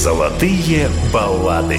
Золотые баллады.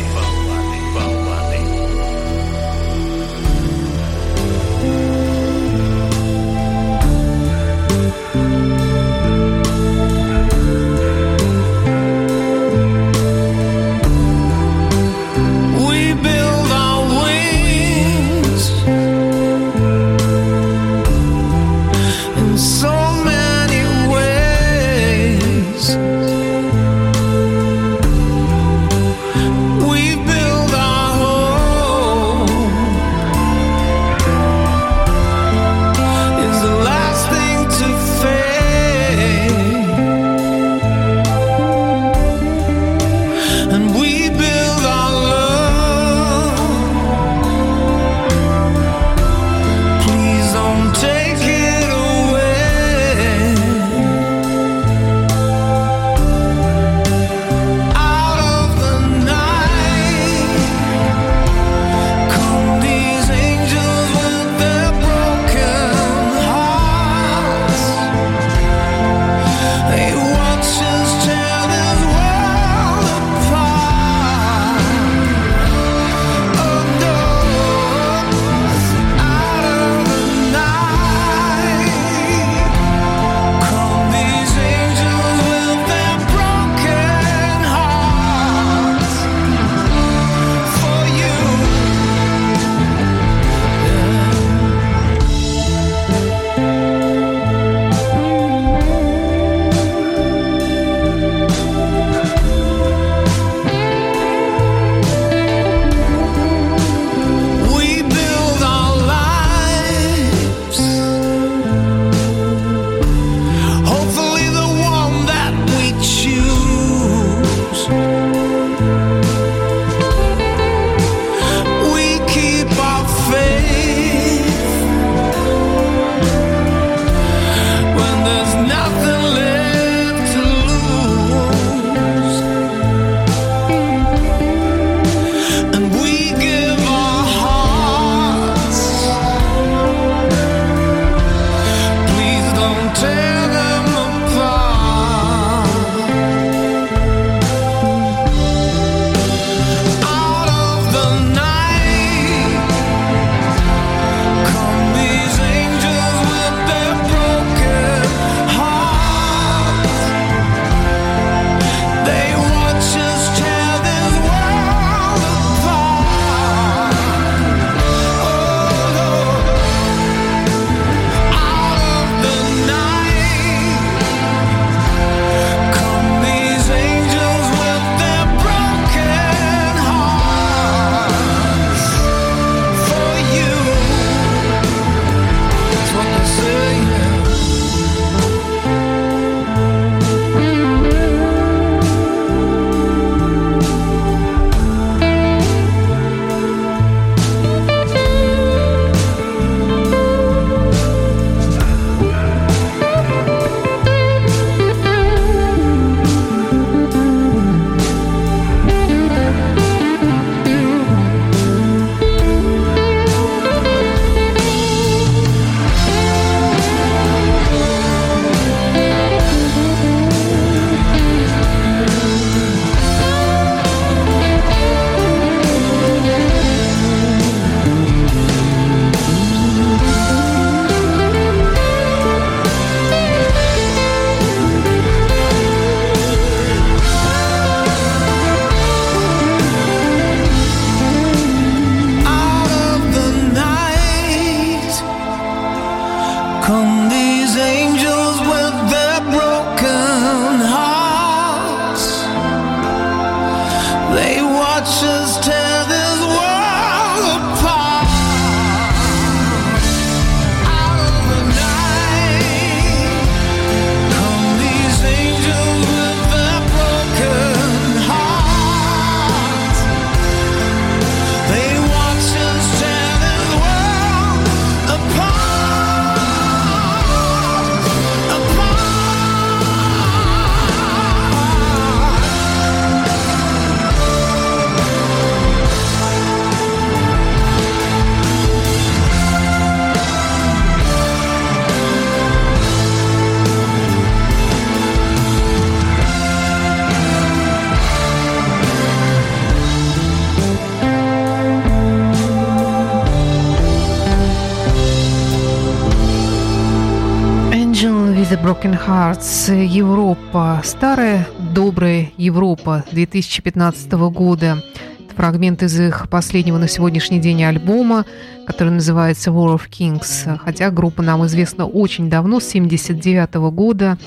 Hearts Европа. Старая добрая Европа 2015 года. Это фрагмент из их последнего на сегодняшний день альбома, который называется War of Kings. Хотя группа нам известна очень давно, с 79 года.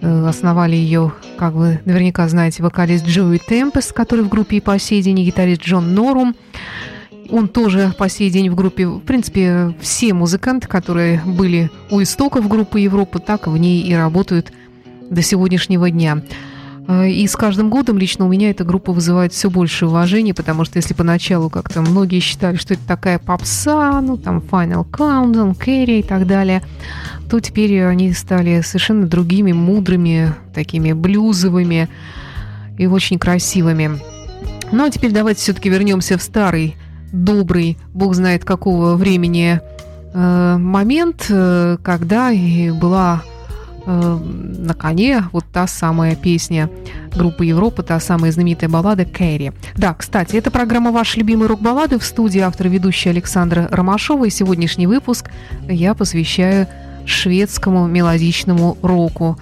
Э, основали ее, как вы наверняка знаете, вокалист Джоуи Темпес, который в группе и по сей день, и гитарист Джон Норум. Он тоже по сей день в группе. В принципе, все музыканты, которые были у истоков группы Европа, так в ней и работают до сегодняшнего дня. Э, и с каждым годом лично у меня эта группа вызывает все больше уважения, потому что если поначалу как-то многие считали, что это такая попса, ну там Final Countdown, Керри и так далее, то теперь они стали совершенно другими, мудрыми, такими блюзовыми и очень красивыми. Ну а теперь давайте все-таки вернемся в старый, добрый, бог знает какого времени э, момент, э, когда и была э, на коне вот та самая песня группы Европа, та самая знаменитая баллада «Кэрри». Да, кстати, это программа «Ваши любимые рок-баллады» в студии автор ведущая Александра Ромашова. И сегодняшний выпуск я посвящаю шведскому мелодичному року.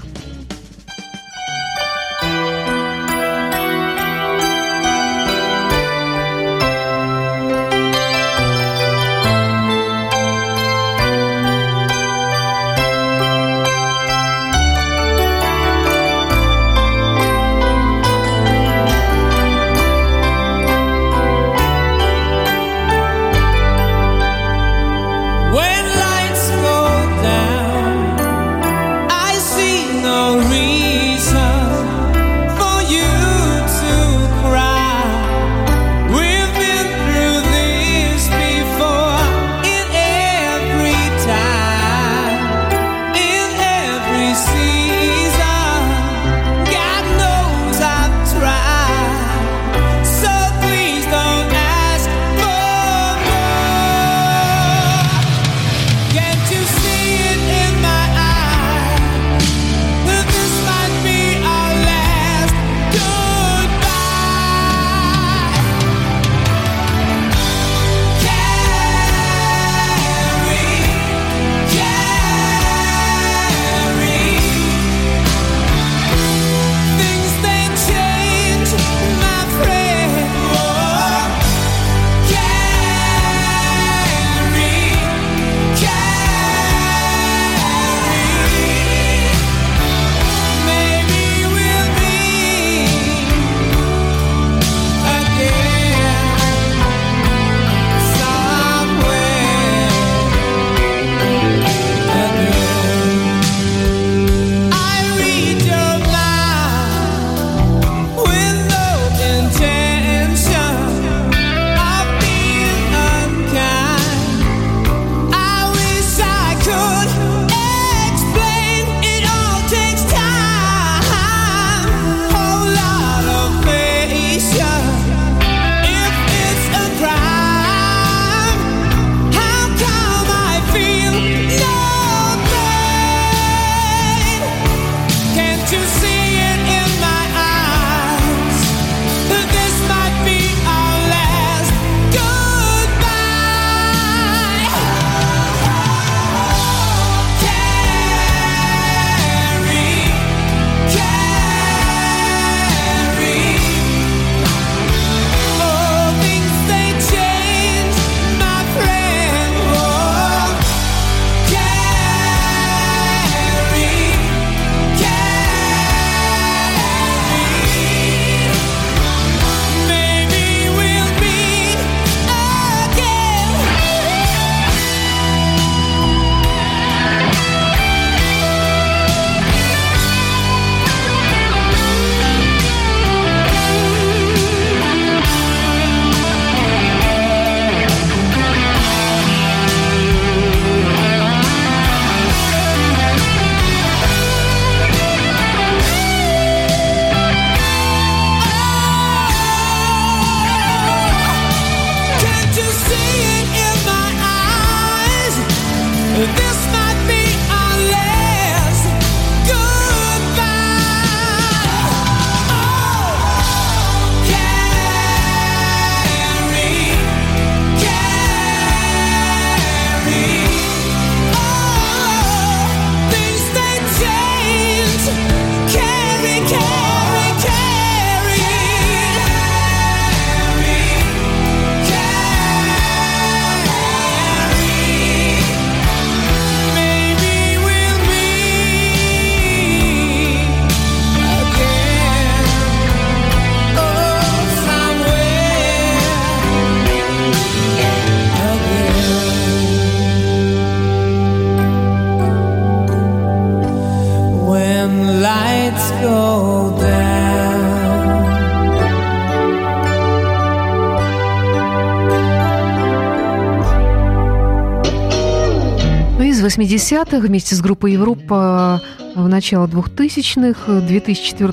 80-х вместе с группой Европа в начало 2000-х, в 2004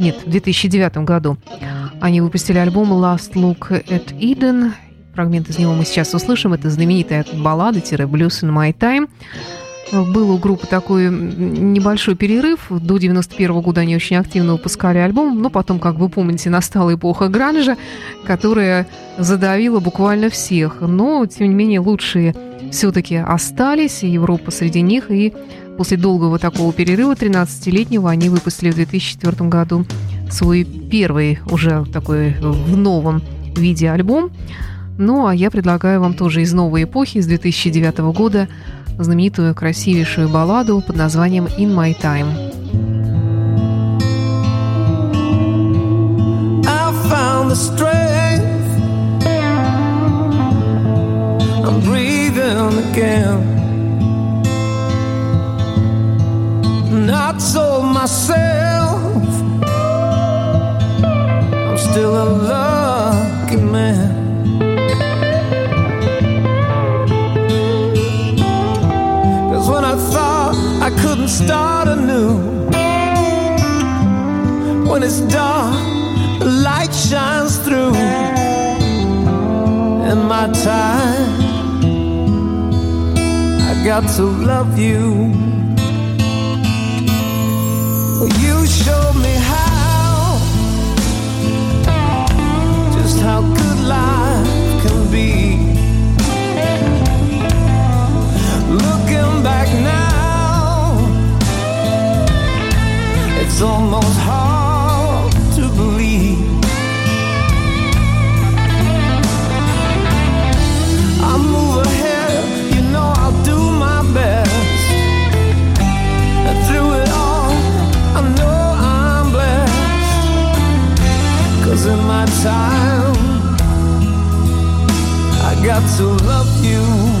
нет, в 2009 году они выпустили альбом Last Look at Eden. Фрагмент из него мы сейчас услышим. Это знаменитая баллада-блюз in my time. Был у группы такой небольшой перерыв. До 91 года они очень активно выпускали альбом, но потом, как вы помните, настала эпоха гранжа, которая задавила буквально всех. Но, тем не менее, лучшие все-таки остались, и Европа среди них, и после долгого такого перерыва 13-летнего они выпустили в 2004 году свой первый уже такой в новом виде альбом. Ну, а я предлагаю вам тоже из новой эпохи, с 2009 года, знаменитую красивейшую балладу под названием «In My Time». the strength. Breathing again. Not so myself. I'm still a lucky man. Cause when I thought I couldn't start anew. When it's dark, the light shines through. In my time, I got to love you. You showed me how, just how good life can be. Looking back now. It's almost hard to believe. Time, I got to love you.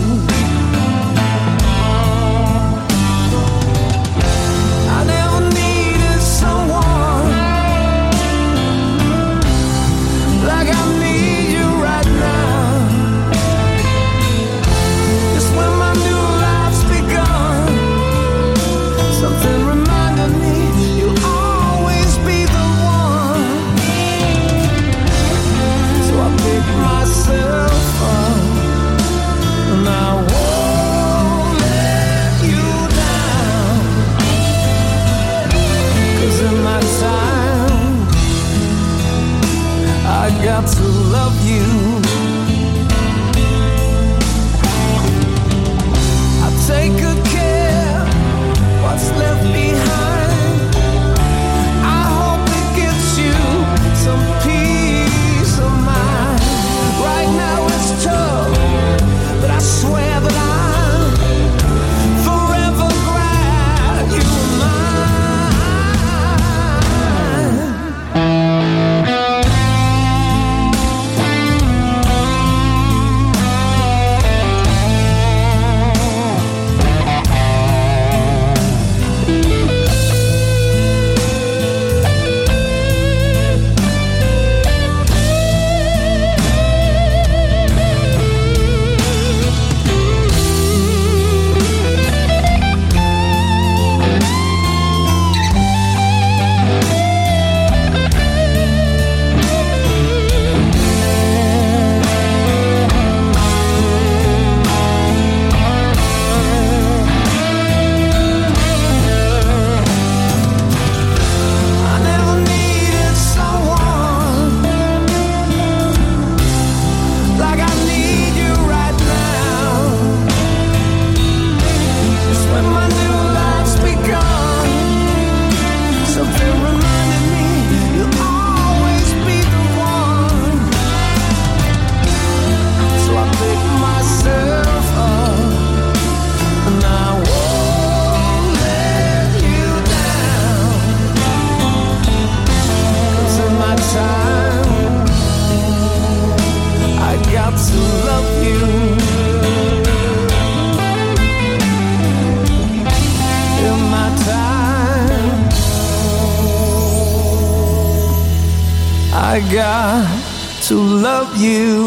You.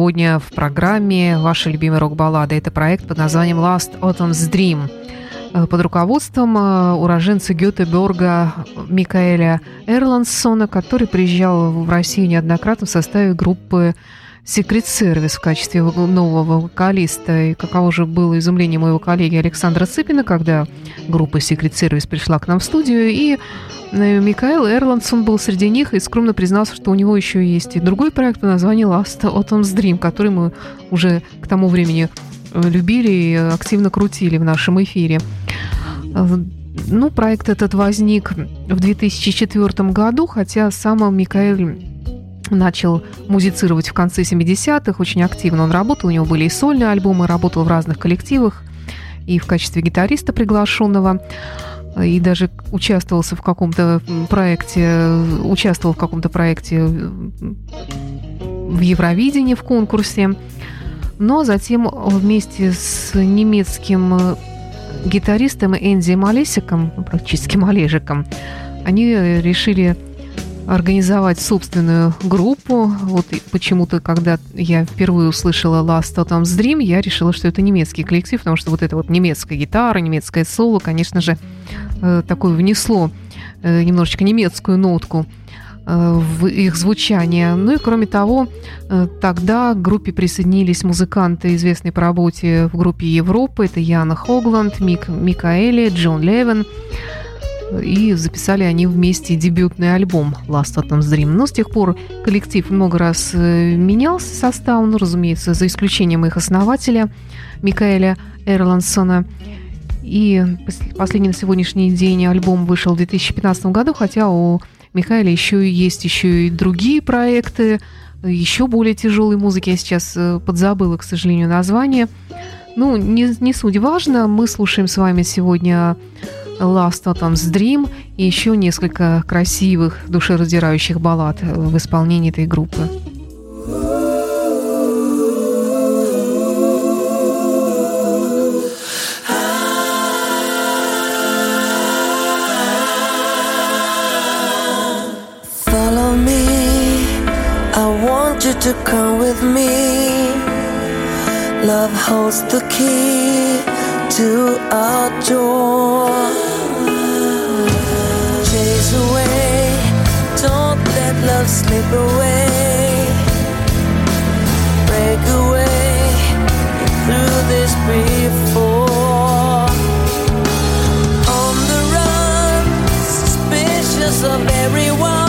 Сегодня в программе ваши любимые рок-баллады. Это проект под названием Last Autumn's Dream э, под руководством э, уроженца Гетеборга Микаэля Эрландсона, который приезжал в Россию неоднократно в составе группы Secret Service в качестве нового вокалиста. И каково же было изумление моего коллеги Александра Цыпина, когда группа Secret Service пришла к нам в студию, и Э, Микаэл Эрландсон был среди них и скромно признался, что у него еще есть и другой проект по названию Last Autumn's Dream, который мы уже к тому времени э, любили и активно крутили в нашем эфире. Э, Ну, проект этот возник в 2004 году, хотя сам Микаэль начал музицировать в конце 70-х, очень активно он работал, у него были и сольные альбомы, работал в разных коллективах, и в качестве гитариста приглашенного, и даже участвовался в каком-то проекте, участвовал в каком-то проекте в Евровидении в конкурсе. Но затем вместе с немецким гитаристом Энди Малесиком, практически Малежиком, они решили организовать собственную группу. Вот почему-то, когда я впервые услышала Last Autumn's Dream, я решила, что это немецкий коллектив, потому что вот эта вот немецкая гитара, немецкое соло, конечно же, э, такое внесло э, немножечко немецкую нотку э, в их звучание. Ну и кроме того, тогда к группе присоединились музыканты, известные по работе в группе Европы. Это Яна Хогланд, Мик Микаэли, Джон Левин и записали они вместе дебютный альбом Last Autumn's Dream. Но с тех пор коллектив много раз э, менялся состав, ну, разумеется, за исключением их основателя Микаэля Эрлансона. И последний на сегодняшний день альбом вышел в 2015 году, хотя у Михаила еще есть еще и другие проекты, еще более тяжелой музыки. Я сейчас э, подзабыла, к сожалению, название. Ну, не, не суть важно. Мы слушаем с вами сегодня Last Autumn's Dream и еще несколько красивых, душераздирающих баллад в исполнении этой группы. To come with me. Love holds the key to our joy. Away. Don't let love slip away. Break away through this before. On the run, suspicious of everyone.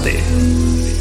Баллады.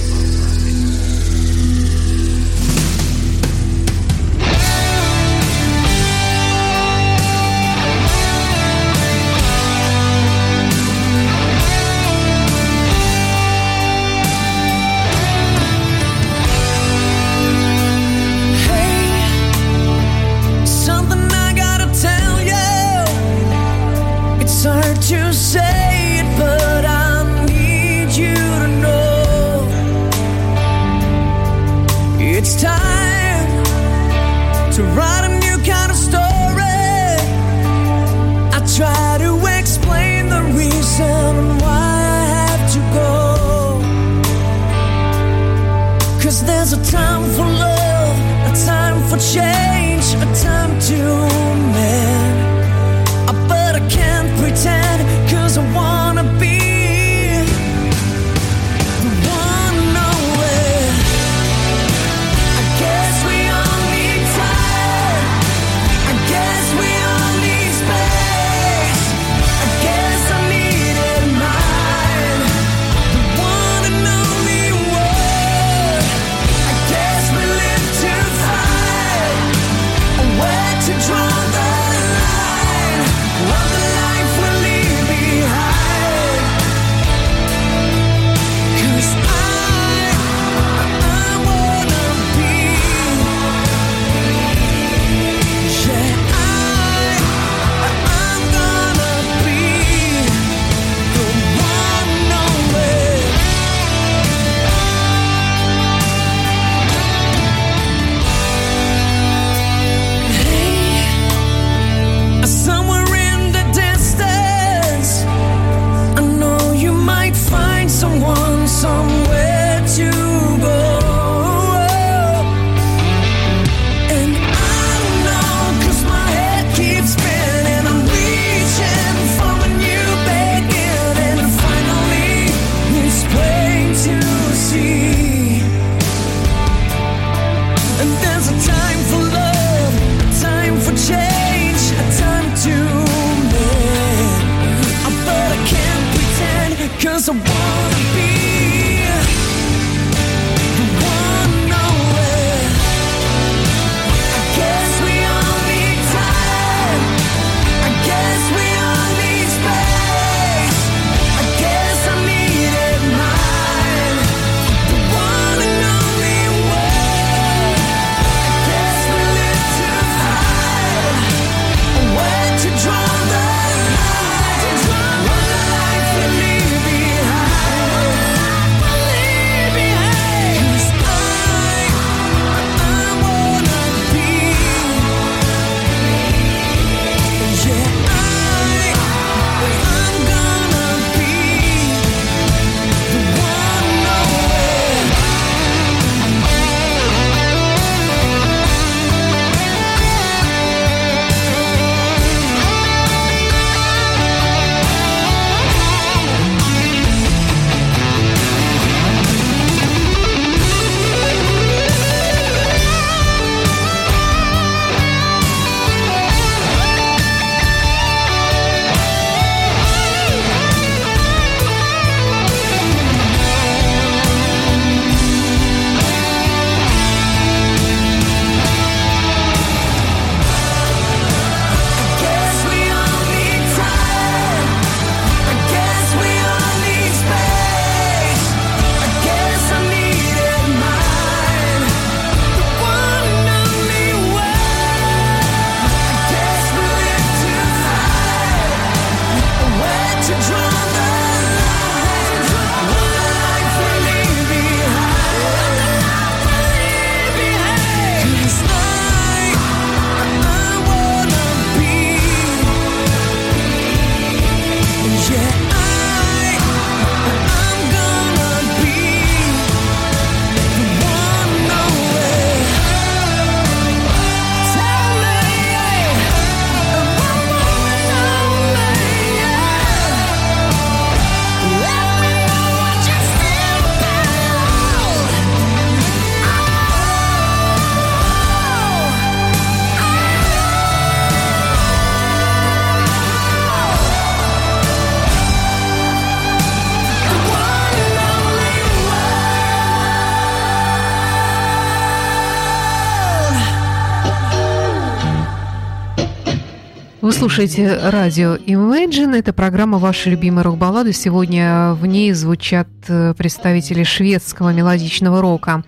Вы слушаете радио Imagine. Это программа «Ваши любимые рок-баллады». Сегодня в ней звучат э, представители шведского мелодичного рока.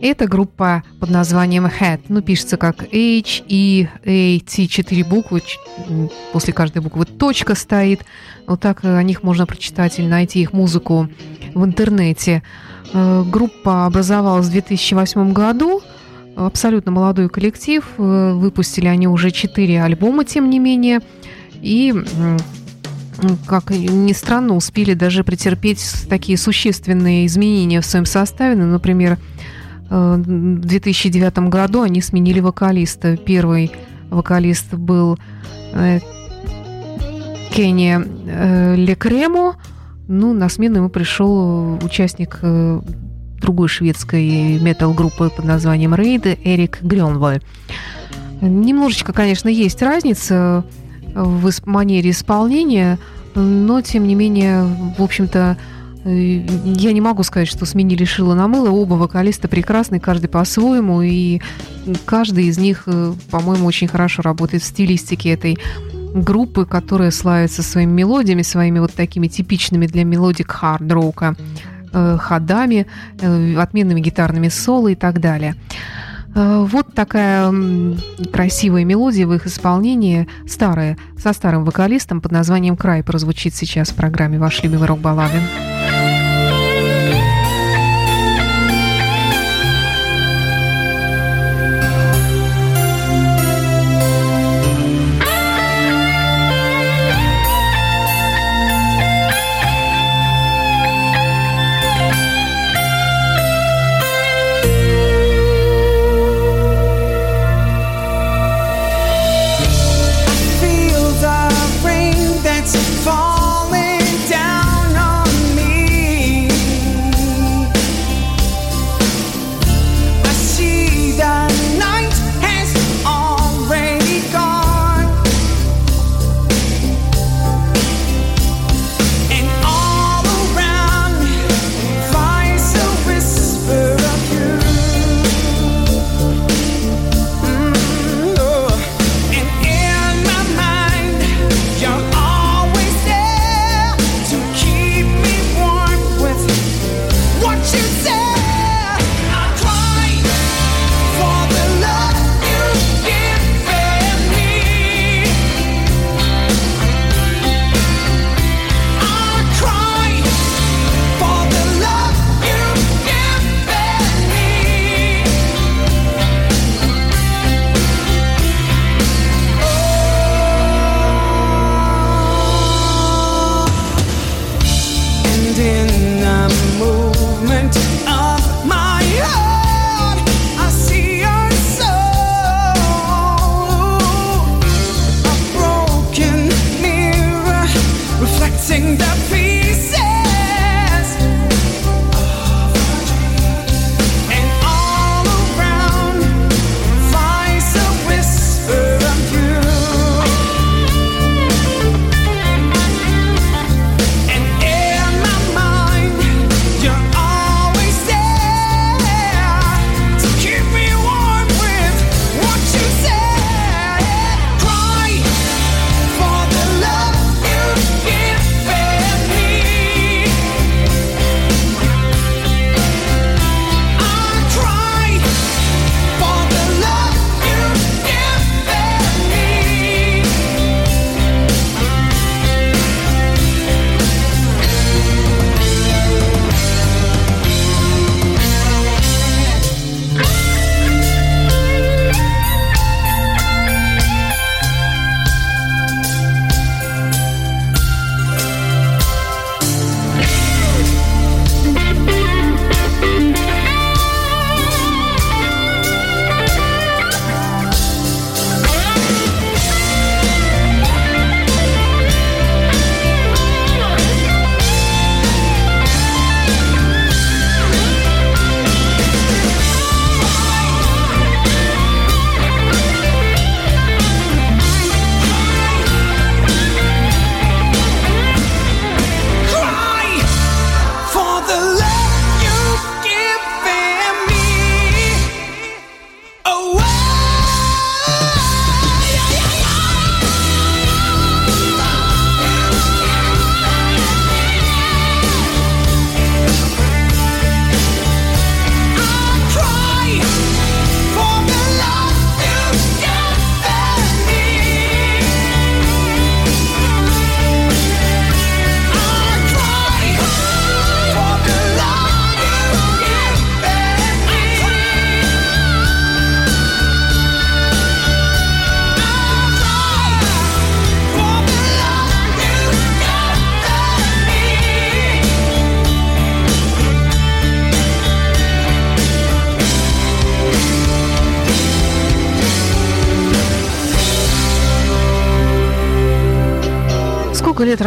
Это группа под названием Head. Ну, пишется как H, E, A, T, четыре буквы. После каждой буквы точка стоит. Вот так о них можно прочитать или найти их музыку в интернете. Э, группа образовалась в 2008 году. Абсолютно молодой коллектив. Э, выпустили они уже четыре альбома, тем не менее. И как ни странно, успели даже претерпеть такие существенные изменения в своем составе. Ну, например, э, в 2009 году они сменили вокалиста. Первый вокалист был э, Кенни Лекремо. Ну, на смену ему пришел участник другой шведской метал-группы под названием Рейд Эрик Грёнваль. Немножечко, конечно, есть разница в манере исполнения, но, тем не менее, в общем-то, я не могу сказать, что сменили шило на мыло. Оба вокалиста прекрасны, каждый по-своему, и каждый из них, по-моему, очень хорошо работает в стилистике этой группы, которая славится своими мелодиями, своими вот такими типичными для melodic хард-рока. Э, ходами, э, отменными гитарными соло и так далее. Э, вот такая красивая мелодия в их исполнении, старая, со старым вокалистом под названием «Край» прозвучит сейчас в программе «Ваш любимый рок-баллады».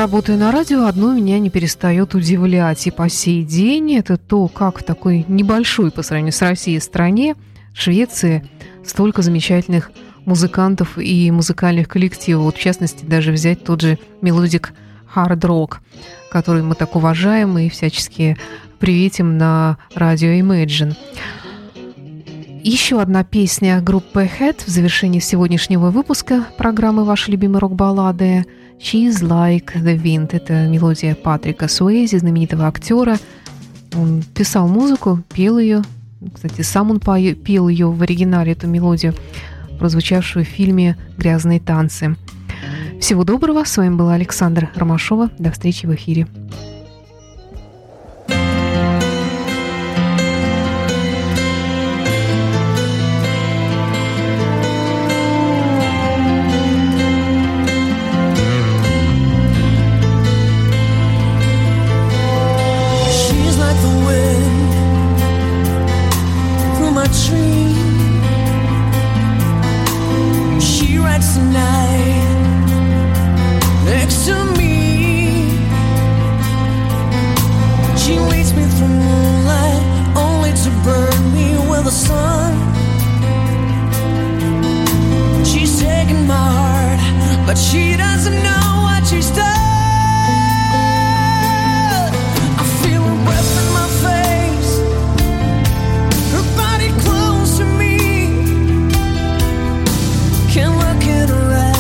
Работаю на радио, одно меня не перестает удивлять. И по сей день это то, как в такой небольшой по сравнению с Россией стране, Швеции, столько замечательных музыкантов и музыкальных коллективов. Вот в частности, даже взять тот же melodic rock, который мы так уважаем и всячески приветим на радио Imagine. Еще одна песня группы H.E.A.T в завершении сегодняшнего выпуска программы «Ваши любимые рок-баллады» «She's Like the Wind». Это мелодия Патрика Суэзи, знаменитого актера. Он писал музыку, пел ее. Кстати, сам он пел ее в оригинале, эту мелодию, прозвучавшую в фильме «Грязные танцы». Всего доброго. С вами была Александра Ромашова. До встречи в эфире. Золотые